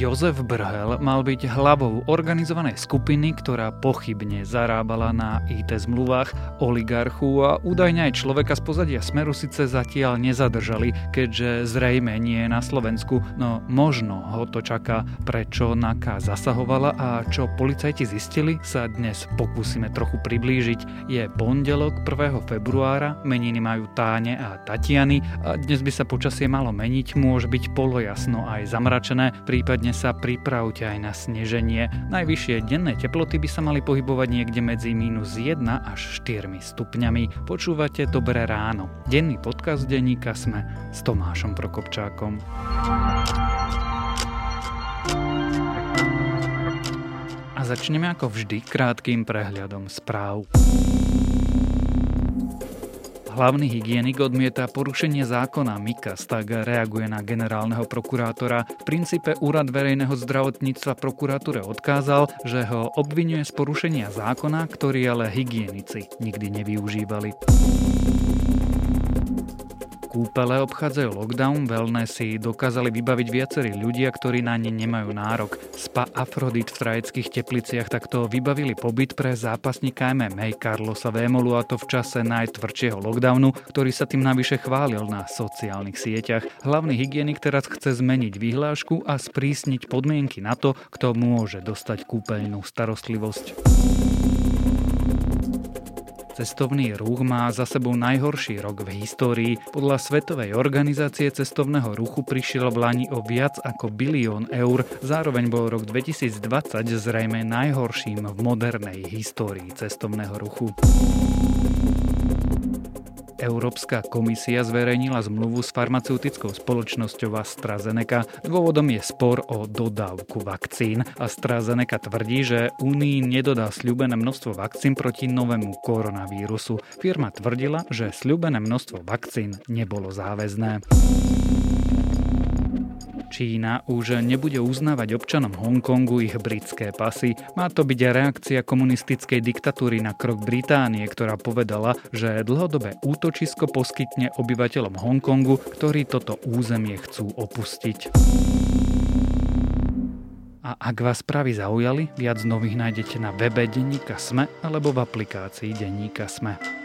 Jozef Brhel mal byť hlavou organizovanej skupiny, ktorá pochybne zarábala na IT zmluvách oligarchu a údajne aj človeka z pozadia Smeru síce zatiaľ nezadržali, keďže zrejme nie je na Slovensku, no možno ho to čaká, prečo NAKA zasahovala a čo policajti zistili, sa dnes pokúsime trochu priblížiť. Je pondelok 1. februára, meniny majú Táne a Tatiany a dnes by sa počasie malo meniť, môže byť polojasno aj zamračené, prípadne Prípadne sa pripravte aj na sneženie. Najvyššie denné teploty by sa mali pohybovať niekde medzi minus 1 až 4 stupňami. Počúvate Dobré ráno. Denný podcast denníka Sme s Tomášom Prokopčákom. A začneme ako vždy krátkým prehľadom správ. Hlavný hygienik odmieta porušenie zákona Mikas, tak reaguje na generálneho prokurátora. V princípe Úrad verejného zdravotníctva prokuratúre odkázal, že ho obvinuje z porušenia zákona, ktorý ale hygienici nikdy nevyužívali. Kúpele obchádzajú lockdown, wellnessy dokázali vybaviť viacerí ľudia, ktorí na ne nemajú nárok. Spa Afrodit v trajeckých tepliciach takto vybavili pobyt pre zápasníka MMA Carlosa Vémolu a to v čase najtvrdšieho lockdownu, ktorý sa tým navyše chválil na sociálnych sieťach. Hlavný hygienik teraz chce zmeniť vyhlášku a sprísniť podmienky na to, kto môže dostať kúpeľnú starostlivosť. Cestovný ruch má za sebou najhorší rok v histórii. Podľa Svetovej organizácie cestovného ruchu prišiel v Lani o viac ako bilión eur. Zároveň bol rok 2020 zrejme najhorším v modernej histórii cestovného ruchu. Európska komisia zverejnila zmluvu s farmaceutickou spoločnosťou AstraZeneca. Dôvodom je spor o dodávku vakcín. AstraZeneca tvrdí, že Únii nedodá sľubené množstvo vakcín proti novému koronavírusu. Firma tvrdila, že sľubené množstvo vakcín nebolo záväzné. Čína už nebude uznávať občanom Hongkongu ich britské pasy. Má to byť reakcia komunistickej diktatúry na krok Británie, ktorá povedala, že dlhodobé útočisko poskytne obyvateľom Hongkongu, ktorí toto územie chcú opustiť. A ak vás správy zaujali, viac nových nájdete na webe Denníka Sme alebo v aplikácii Denníka Sme.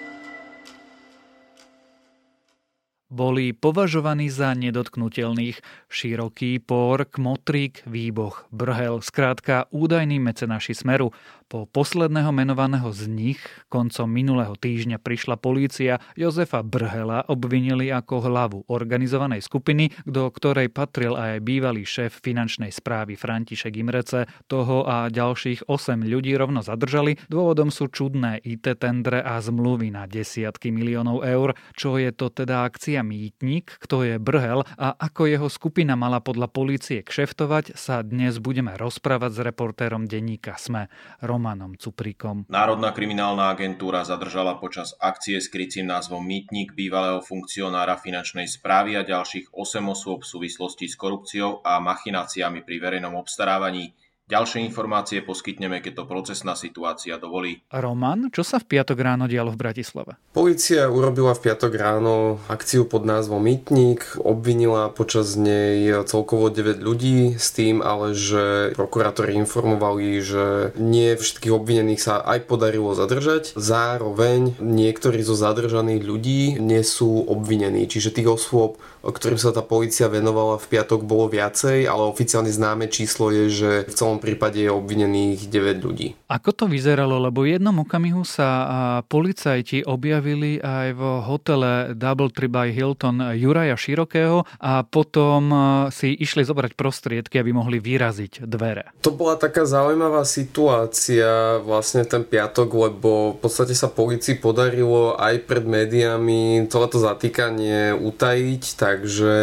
Boli považovaní za nedotknutelných. Široký, por, kmotrík, výboch, brhel, skrátka údajní mecenaši smeru. Po posledného menovaného z nich koncom minulého týždňa prišla polícia Jozefa Brhela obvinili ako hlavu organizovanej skupiny, do ktorej patril aj bývalý šéf finančnej správy František Imrece. Toho a ďalších 8 ľudí rovno zadržali. Dôvodom sú čudné IT tendre a zmluvy na desiatky miliónov eur. Čo je to teda akcia Mýtnik, kto je Brhel a ako jeho skupina mala podľa polície kšeftovať, sa dnes budeme rozprávať s reportérom denníka SME. Romanom Cupríkom. Národná kriminálna agentúra zadržala počas akcie s krycím názvom Mýtnik bývalého funkcionára finančnej správy a ďalších 8 osôb v súvislosti s korupciou a machináciami pri verejnom obstarávaní Ďalšie informácie poskytneme, keď to procesná situácia dovolí. Roman, čo sa v piatok ráno dialo v Bratislave? Polícia urobila v piatok ráno akciu pod názvom Mýtnik, obvinila počas nej celkovo 9 ľudí s tým, ale že prokurátori informovali, že nie všetkých obvinených sa aj podarilo zadržať. Zároveň niektorí zo zadržaných ľudí nie sú obvinení, čiže tých osôb, ktorým sa tá policia venovala v piatok bolo viacej, ale oficiálne známe číslo je, že v celom celom prípade je obvinených 9 ľudí. Ako to vyzeralo? Lebo v jednom okamihu sa policajti objavili aj v hotele Double Tree by Hilton Juraja Širokého a potom si išli zobrať prostriedky, aby mohli vyraziť dvere. To bola taká zaujímavá situácia vlastne ten piatok, lebo v podstate sa policii podarilo aj pred médiami tohleto zatýkanie utajiť, takže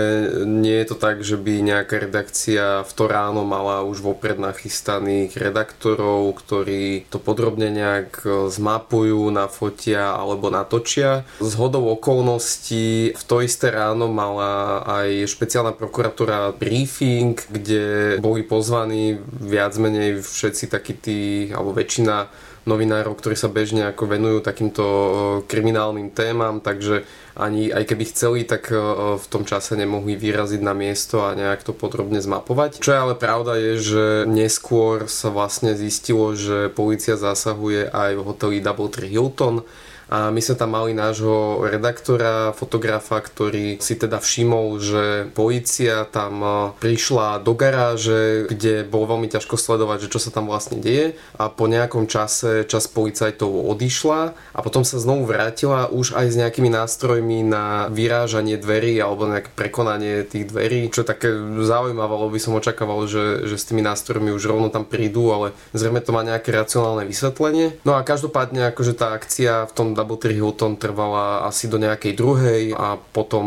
nie je to tak, že by nejaká redakcia v to ráno mala už vopred nach nachystaných redaktorov, ktorí to podrobne nejak e, zmapujú, nafotia alebo natočia. Z hodou okolností v to isté ráno mala aj špeciálna prokuratúra briefing, kde boli pozvaní viac menej všetci takí tí, alebo väčšina novinárov, ktorí sa bežne ako venujú takýmto kriminálnym témam, takže ani aj keby chceli, tak v tom čase nemohli vyraziť na miesto a nejak to podrobne zmapovať. Čo je ale pravda je, že neskôr sa vlastne zistilo, že policia zasahuje aj v hoteli Doubletree Hilton, a my sme tam mali nášho redaktora, fotografa, ktorý si teda všimol, že policia tam prišla do garáže, kde bolo veľmi ťažko sledovať, že čo sa tam vlastne deje a po nejakom čase čas policajtov odišla a potom sa znovu vrátila už aj s nejakými nástrojmi na vyrážanie dverí alebo nejaké prekonanie tých dverí, čo také zaujímavé, by som očakával, že, že s tými nástrojmi už rovno tam prídu, ale zrejme to má nejaké racionálne vysvetlenie. No a každopádne akože tá akcia v tom Doubletree Hilton trvala asi do nejakej druhej a potom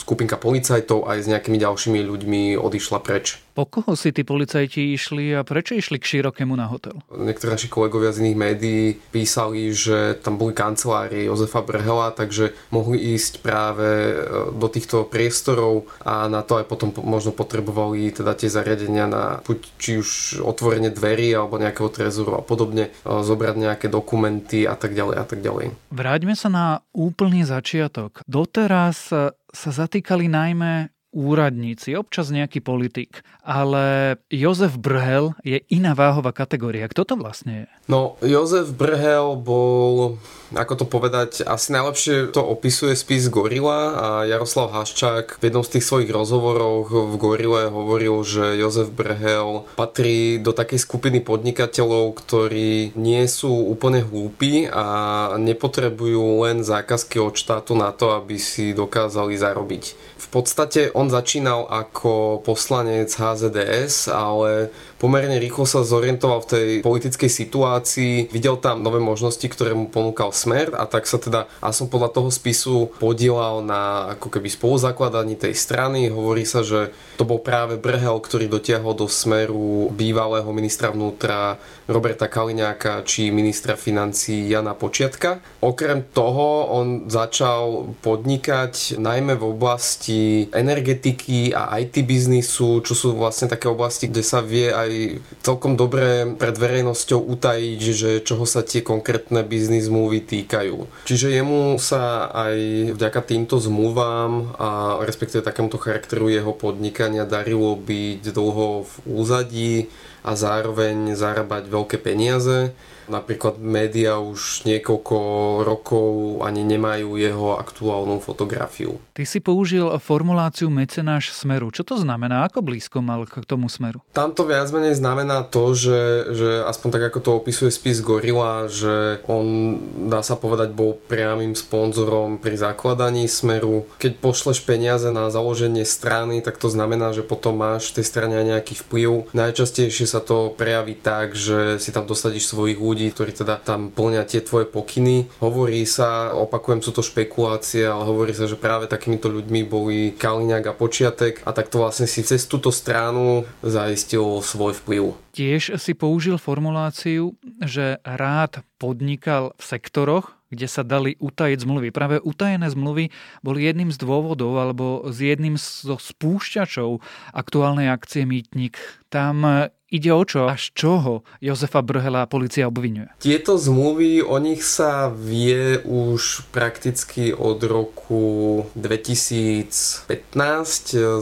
skupinka policajtov aj s nejakými ďalšími ľuďmi odišla preč. Po koho si tí policajti išli a prečo išli k širokému na hotel? Niektorí naši kolegovia z iných médií písali, že tam boli kancelárie Jozefa Brhela, takže mohli ísť práve e, do týchto priestorov a na to aj potom možno potrebovali teda tie zariadenia na či už otvorenie dverí alebo nejakého trezoru a podobne, e, zobrať nejaké dokumenty a tak ďalej a tak ďalej. Vráťme sa na úplný začiatok. Doteraz sa zatýkali najmä úradníci, občas nejaký politik, ale Jozef Brhel je iná váhová kategória. Kto to vlastne je? No, Jozef Brhel bol, ako to povedať, asi najlepšie to opisuje spis Gorila a Jaroslav Haščák v jednom z tých svojich rozhovoroch v Gorile hovoril, že Jozef Brhel patrí do takej skupiny podnikateľov, ktorí nie sú úplne hlúpi a nepotrebujú len zákazky od štátu na to, aby si dokázali zarobiť. V podstate on začínal ako poslanec HZDS, ale pomerne rýchlo sa zorientoval v tej politickej situácii, videl tam nové možnosti, ktoré mu ponúkal Smer a tak sa teda, a som podľa toho spisu podielal na ako keby spoluzakladaní tej strany. Hovorí sa, že to bol práve Brhel, ktorý dotiahol do Smeru bývalého ministra vnútra Roberta Kaliňáka či ministra financí Jana Počiatka. Okrem toho on začal podnikať najmä v oblasti energetiky a IT biznisu, čo sú vlastne také oblasti, kde sa vie aj celkom dobre pred verejnosťou utajiť, že čoho sa tie konkrétne biznis zmluvy týkajú. Čiže jemu sa aj vďaka týmto zmluvám a respektíve takémuto charakteru jeho podnikania darilo byť dlho v úzadí a zároveň zarábať veľké peniaze. Napríklad média už niekoľko rokov ani nemajú jeho aktuálnu fotografiu. Ty si použil formuláciu mecenáš smeru. Čo to znamená? Ako blízko mal k tomu smeru? Tam to viac menej znamená to, že, že aspoň tak ako to opisuje spis Gorila, že on dá sa povedať bol priamým sponzorom pri zakladaní smeru. Keď pošleš peniaze na založenie strany, tak to znamená, že potom máš v tej strane aj nejaký vplyv. Najčastejšie sa to prejaví tak, že si tam dosadíš svojich ľudí ľudí, ktorí teda tam plnia tie tvoje pokyny. Hovorí sa, opakujem, sú to špekulácie, ale hovorí sa, že práve takýmito ľuďmi boli Kaliňák a Počiatek a takto vlastne si cez túto stranu zaistil svoj vplyv. Tiež si použil formuláciu, že rád podnikal v sektoroch, kde sa dali utajiť zmluvy. Práve utajené zmluvy boli jedným z dôvodov alebo z jedným zo spúšťačov aktuálnej akcie Mýtnik. Tam ide o čo až čoho Jozefa Brhela policia obvinuje? Tieto zmluvy, o nich sa vie už prakticky od roku 2015.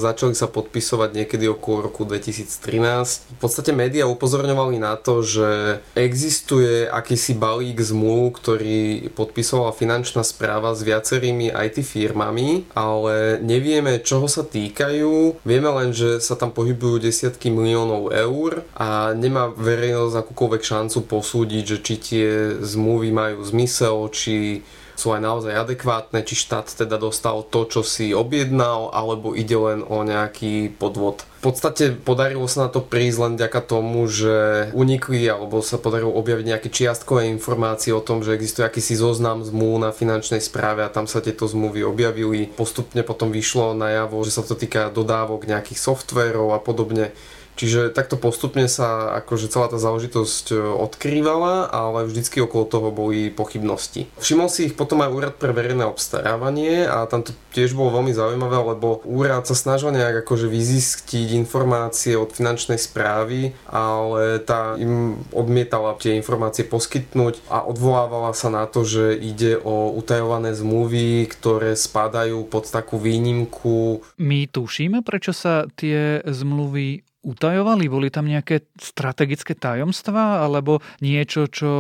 Začali sa podpisovať niekedy okolo roku 2013. V podstate médiá upozorňovali na to, že existuje akýsi balík zmluv, ktorý podpisovala finančná správa s viacerými IT firmami, ale nevieme, čoho sa týkajú. Vieme len, že sa tam pohybujú desiatky miliónov eur a nemá verejnosť akúkoľvek šancu posúdiť, že či tie zmluvy majú zmysel, či sú aj naozaj adekvátne, či štát teda dostal to, čo si objednal, alebo ide len o nejaký podvod. V podstate podarilo sa na to prísť len vďaka tomu, že unikli alebo sa podarilo objaviť nejaké čiastkové informácie o tom, že existuje akýsi zoznam zmluv na finančnej správe a tam sa tieto zmluvy objavili. Postupne potom vyšlo najavo, že sa to týka dodávok nejakých softverov a podobne Čiže takto postupne sa akože celá tá záležitosť e, odkrývala, ale vždycky okolo toho boli pochybnosti. Všimol si ich potom aj úrad pre verejné obstarávanie a tam to tiež bolo veľmi zaujímavé, lebo úrad sa snažil nejak akože vyzistiť informácie od finančnej správy, ale tá im odmietala tie informácie poskytnúť a odvolávala sa na to, že ide o utajované zmluvy, ktoré spadajú pod takú výnimku. My tušíme, prečo sa tie zmluvy utajovali? Boli tam nejaké strategické tajomstvá alebo niečo, čo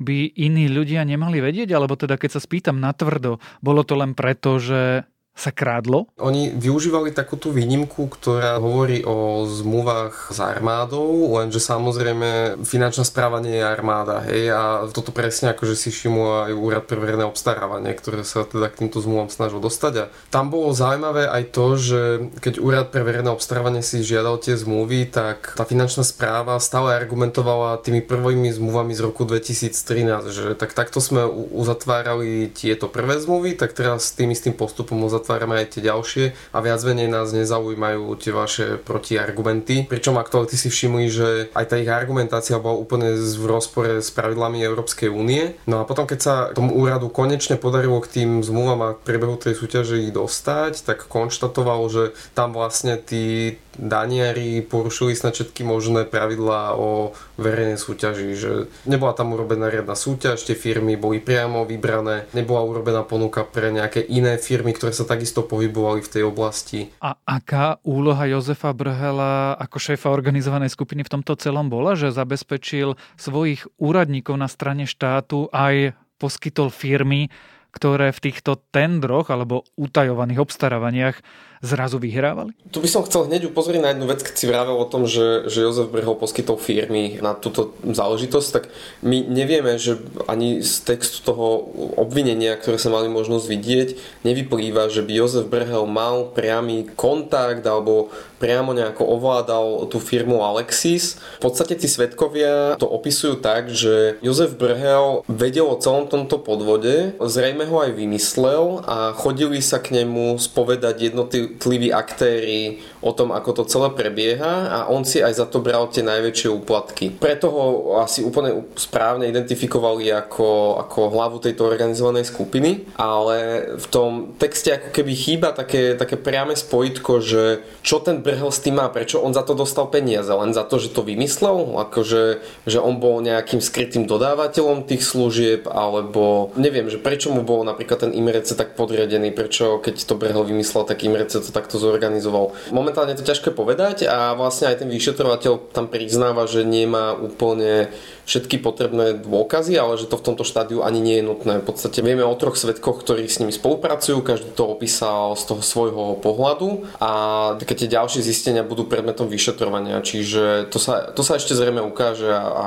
by iní ľudia nemali vedieť? Alebo teda keď sa spýtam natvrdo, bolo to len preto, že sa krádlo? Oni využívali takú tú výnimku, ktorá hovorí o zmluvách s armádou, lenže samozrejme finančná správa nie je armáda, hej, a toto presne akože si všimol aj úrad pre verejné obstarávanie, ktoré sa teda k týmto zmluvám snažil dostať a tam bolo zaujímavé aj to, že keď úrad pre verejné obstarávanie si žiadal tie zmluvy, tak tá finančná správa stále argumentovala tými prvými zmluvami z roku 2013, že tak takto sme uzatvárali tieto prvé zmluvy, tak teraz tým istým postupom uzatvárali otvárame aj tie ďalšie a viac menej nás nezaujímajú tie vaše protiargumenty. Pričom aktuálne si všimli, že aj tá ich argumentácia bola úplne v rozpore s pravidlami Európskej únie. No a potom, keď sa tomu úradu konečne podarilo k tým zmluvám a priebehu tej súťaže ich dostať, tak konštatoval, že tam vlastne tí daniari porušili snad všetky možné pravidlá o verejnej súťaži, že nebola tam urobená riadna súťaž, tie firmy boli priamo vybrané, nebola urobená ponuka pre nejaké iné firmy, ktoré sa takisto pohybovali v tej oblasti. A aká úloha Jozefa Brhela ako šéfa organizovanej skupiny v tomto celom bola, že zabezpečil svojich úradníkov na strane štátu aj poskytol firmy, ktoré v týchto tendroch alebo utajovaných obstarávaniach zrazu vyhrávali? Tu by som chcel hneď upozoriť na jednu vec, keď si vravel o tom, že, že Jozef Brhol poskytol firmy na túto záležitosť, tak my nevieme, že ani z textu toho obvinenia, ktoré sa mali možnosť vidieť, nevyplýva, že by Jozef Brhel mal priamy kontakt alebo priamo nejako ovládal tú firmu Alexis. V podstate tí svetkovia to opisujú tak, že Jozef Brhel vedel o celom tomto podvode, zrejme ho aj vymyslel a chodili sa k nemu spovedať jednotliví jednotliví aktéry o tom, ako to celé prebieha a on si aj za to bral tie najväčšie úplatky. Preto ho asi úplne správne identifikovali ako, ako hlavu tejto organizovanej skupiny, ale v tom texte ako keby chýba také, také priame spojitko, že čo ten Brhel s tým má, prečo on za to dostal peniaze, len za to, že to vymyslel, akože že on bol nejakým skrytým dodávateľom tých služieb, alebo neviem, že prečo mu bol napríklad ten Imrece tak podriadený, prečo keď to Brhel vymyslel, tak Imrece sa to takto zorganizoval. Momentálne je to ťažké povedať a vlastne aj ten vyšetrovateľ tam priznáva, že nemá úplne všetky potrebné dôkazy, ale že to v tomto štádiu ani nie je nutné. V podstate vieme o troch svetkoch, ktorí s nimi spolupracujú, každý to opísal z toho svojho pohľadu a také tie ďalšie zistenia budú predmetom vyšetrovania, čiže to sa, to sa ešte zrejme ukáže a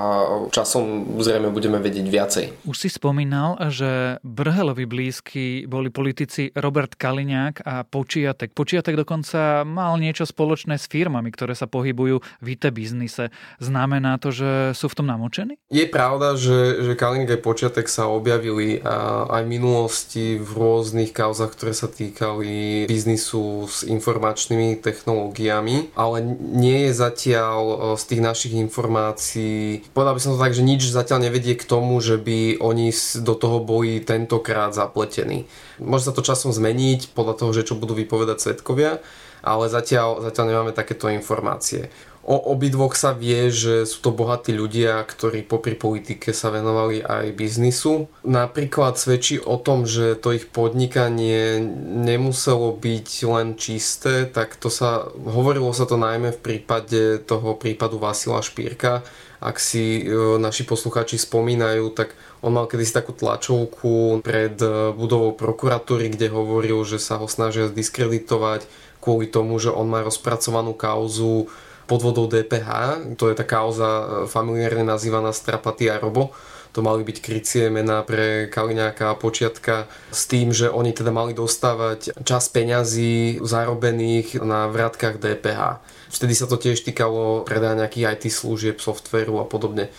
časom zrejme budeme vedieť viacej. Už si spomínal, že Brhelovi blízky boli politici Robert Kaliňák a Počiatek. Počiatek dokonca mal niečo spoločné s firmami, ktoré sa pohybujú v IT biznise. Znamená to, že sú v tom namočení? Je pravda, že, že Kalinek aj Počiatek sa objavili aj v minulosti v rôznych kauzach, ktoré sa týkali biznisu s informačnými technológiami, ale nie je zatiaľ e, z tých našich informácií, povedal by som to tak, že nič zatiaľ nevedie k tomu, že by oni do toho boli tentokrát zapletení. Môže sa to časom zmeniť podľa toho, že čo budú vypovedať svetkovia, ale zatiaľ, zatiaľ nemáme takéto informácie. O obidvoch sa vie, že sú to bohatí ľudia, ktorí popri politike sa venovali aj biznisu. Napríklad svedčí o tom, že to ich podnikanie nemuselo byť len čisté, tak to sa, hovorilo sa to najmä v prípade toho prípadu Vasila Špírka. Ak si e, naši poslucháči spomínajú, tak on mal kedysi takú tlačovku pred e, budovou prokuratúry, kde hovoril, že sa ho snažia diskreditovať kvôli tomu, že on má rozpracovanú kauzu podvodov DPH. To je tá kauza e, familiárne nazývaná Strapaty a Robo. To mali byť krycie mená pre Kaliňáka a Počiatka s tým, že oni teda mali dostávať čas peňazí zarobených na vratkách DPH. Vtedy sa to tiež týkalo predaja nejakých IT služieb, softveru a podobne.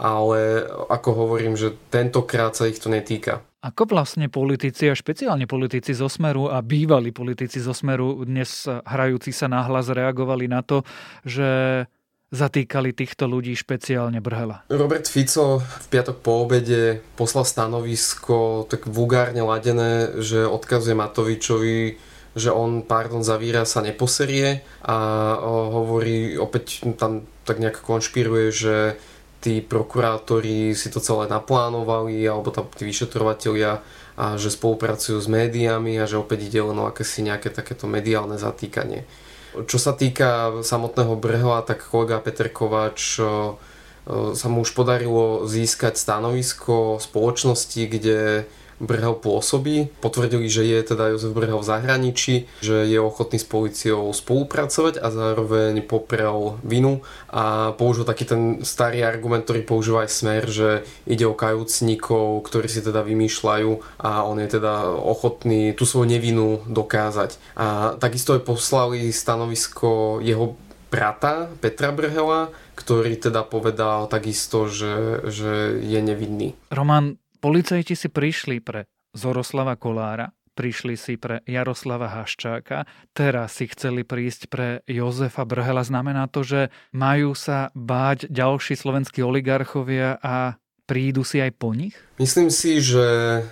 Ale ako hovorím, že tentokrát sa ich to netýka. Ako vlastne politici a špeciálne politici zo Smeru a bývalí politici zo Smeru dnes hrajúci sa nahlas reagovali na to, že zatýkali týchto ľudí, špeciálne Brhela? Robert Fico v piatok po obede poslal stanovisko tak vulgárne ladené, že odkazuje Matovičovi, že on, pardon, zavíra sa neposerie a hovorí, opäť tam tak nejak konšpiruje, že tí prokurátori si to celé naplánovali alebo tam tí vyšetrovatelia a že spolupracujú s médiami a že opäť ide len o akési nejaké takéto mediálne zatýkanie. Čo sa týka samotného Brhla, tak kolega Peter Kovač sa mu už podarilo získať stanovisko spoločnosti, kde Brhel pôsobí. Potvrdili, že je teda Jozef Brhel v zahraničí, že je ochotný s policiou spolupracovať a zároveň poprel vinu a použil taký ten starý argument, ktorý používa aj Smer, že ide o kajúcnikov, ktorí si teda vymýšľajú a on je teda ochotný tú svoju nevinu dokázať. A takisto aj poslali stanovisko jeho brata Petra Brhela, ktorý teda povedal takisto, že, že je nevinný. Roman, Policajti si prišli pre Zoroslava Kolára, prišli si pre Jaroslava Haščáka, teraz si chceli prísť pre Jozefa Brhela. Znamená to, že majú sa báť ďalší slovenskí oligarchovia a prídu si aj po nich? Myslím si, že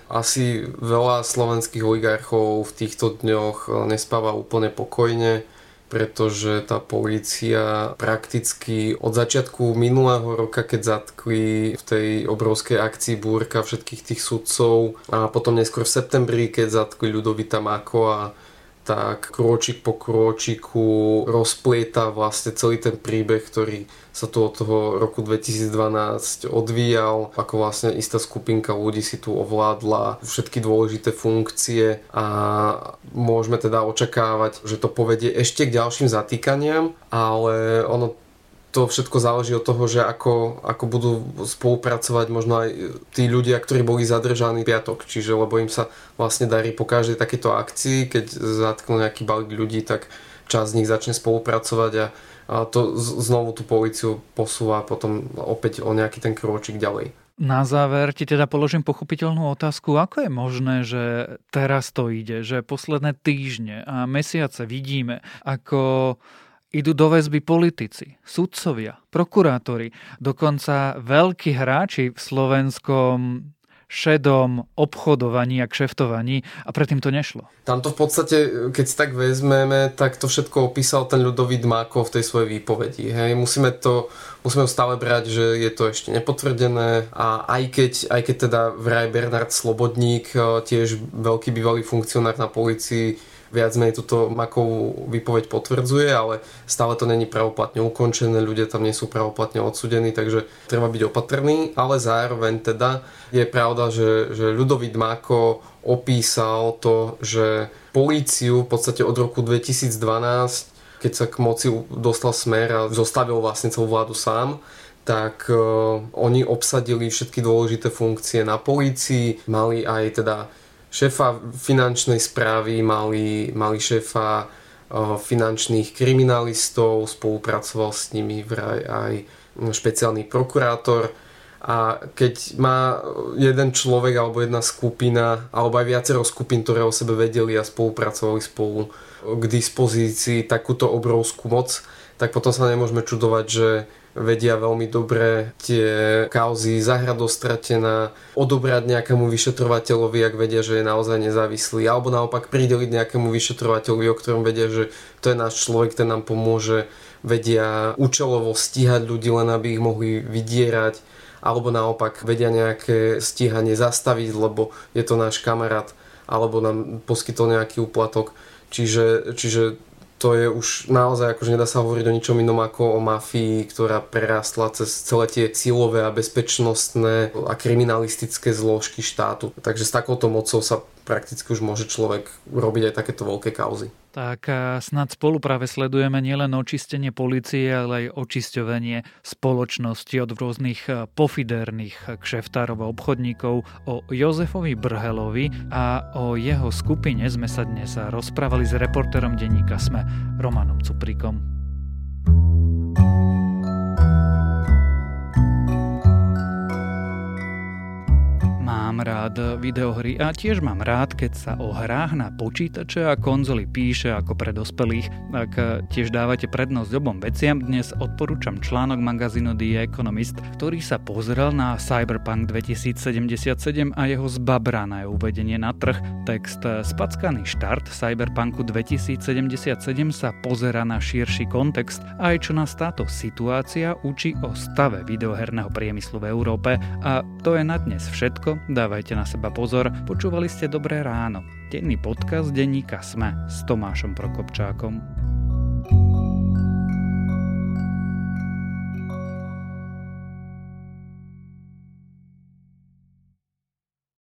asi veľa slovenských oligarchov v týchto dňoch nespáva úplne pokojne pretože tá polícia prakticky od začiatku minulého roka, keď zatkli v tej obrovskej akcii búrka všetkých tých sudcov a potom neskôr v septembri, keď zatkli Ľudovita Makova tak krôčik po krôčiku rozplieta vlastne celý ten príbeh, ktorý sa tu od toho roku 2012 odvíjal, ako vlastne istá skupinka ľudí si tu ovládla všetky dôležité funkcie a môžeme teda očakávať, že to povedie ešte k ďalším zatýkaniam, ale ono to všetko záleží od toho, že ako, ako budú spolupracovať možno aj tí ľudia, ktorí boli zadržaní piatok. Čiže lebo im sa vlastne darí po každej takéto akcii, keď zatknú nejaký balík ľudí, tak časť z nich začne spolupracovať a, a to znovu tú policiu posúva potom opäť o nejaký ten krôčik ďalej. Na záver ti teda položím pochopiteľnú otázku, ako je možné, že teraz to ide, že posledné týždne a mesiace vidíme, ako idú do väzby politici, sudcovia, prokurátori, dokonca veľkí hráči v slovenskom šedom obchodovaní a kšeftovaní a predtým to nešlo. Tamto v podstate, keď si tak vezmeme, tak to všetko opísal ten ľudový Dmákov v tej svojej výpovedi. Hej. Musíme to musíme stále brať, že je to ešte nepotvrdené a aj keď, aj keď teda vraj Bernard Slobodník, eh, tiež veľký bývalý funkcionár na policii, viac menej túto Makovú výpoveď potvrdzuje, ale stále to není pravoplatne ukončené, ľudia tam nie sú pravoplatne odsudení, takže treba byť opatrný, ale zároveň teda je pravda, že, že Ľudovít Mako opísal to, že políciu v podstate od roku 2012 keď sa k moci dostal smer a zostavil vlastne celú vládu sám, tak uh, oni obsadili všetky dôležité funkcie na polícii, mali aj teda šéfa finančnej správy, mali, mali šéfa finančných kriminalistov, spolupracoval s nimi vraj aj špeciálny prokurátor. A keď má jeden človek alebo jedna skupina alebo aj viacero skupín, ktoré o sebe vedeli a spolupracovali spolu k dispozícii takúto obrovskú moc, tak potom sa nemôžeme čudovať, že vedia veľmi dobre tie kauzy zahrať do stratená, odobrať nejakému vyšetrovateľovi, ak vedia, že je naozaj nezávislý, alebo naopak prideliť nejakému vyšetrovateľovi, o ktorom vedia, že to je náš človek, ten nám pomôže, vedia účelovo stíhať ľudí, len aby ich mohli vydierať, alebo naopak vedia nejaké stíhanie zastaviť, lebo je to náš kamarát, alebo nám poskytol nejaký úplatok. Čiže, čiže to je už naozaj, akože nedá sa hovoriť o ničom inom ako o mafii, ktorá prerastla cez celé tie silové a bezpečnostné a kriminalistické zložky štátu. Takže s takouto mocou sa prakticky už môže človek robiť aj takéto veľké kauzy. Tak snad spolu práve sledujeme nielen očistenie policie, ale aj očisťovanie spoločnosti od rôznych e, pofidérnych kšeftárov a obchodníkov. O Jozefovi Brhelovi a o jeho skupine sme sa dnes rozprávali s reportérom denníka Sme Romanom Cuprikom. Mám rád videohry a tiež mám rád, keď sa o hrách na počítače a konzoly píše ako pre dospelých. Ak tiež dávate prednosť obom veciam, dnes odporúčam článok magazínu The Economist, ktorý sa pozrel na Cyberpunk 2077 a jeho zbabrané uvedenie na trh. Text Spackaný štart Cyberpunku 2077 sa pozera na širší kontext aj čo nás táto situácia učí o stave videoherného priemyslu v Európe a to je na dnes všetko, dávajte na seba pozor, počúvali ste Dobré ráno, denný podcast denníka Sme s Tomášom Prokopčákom.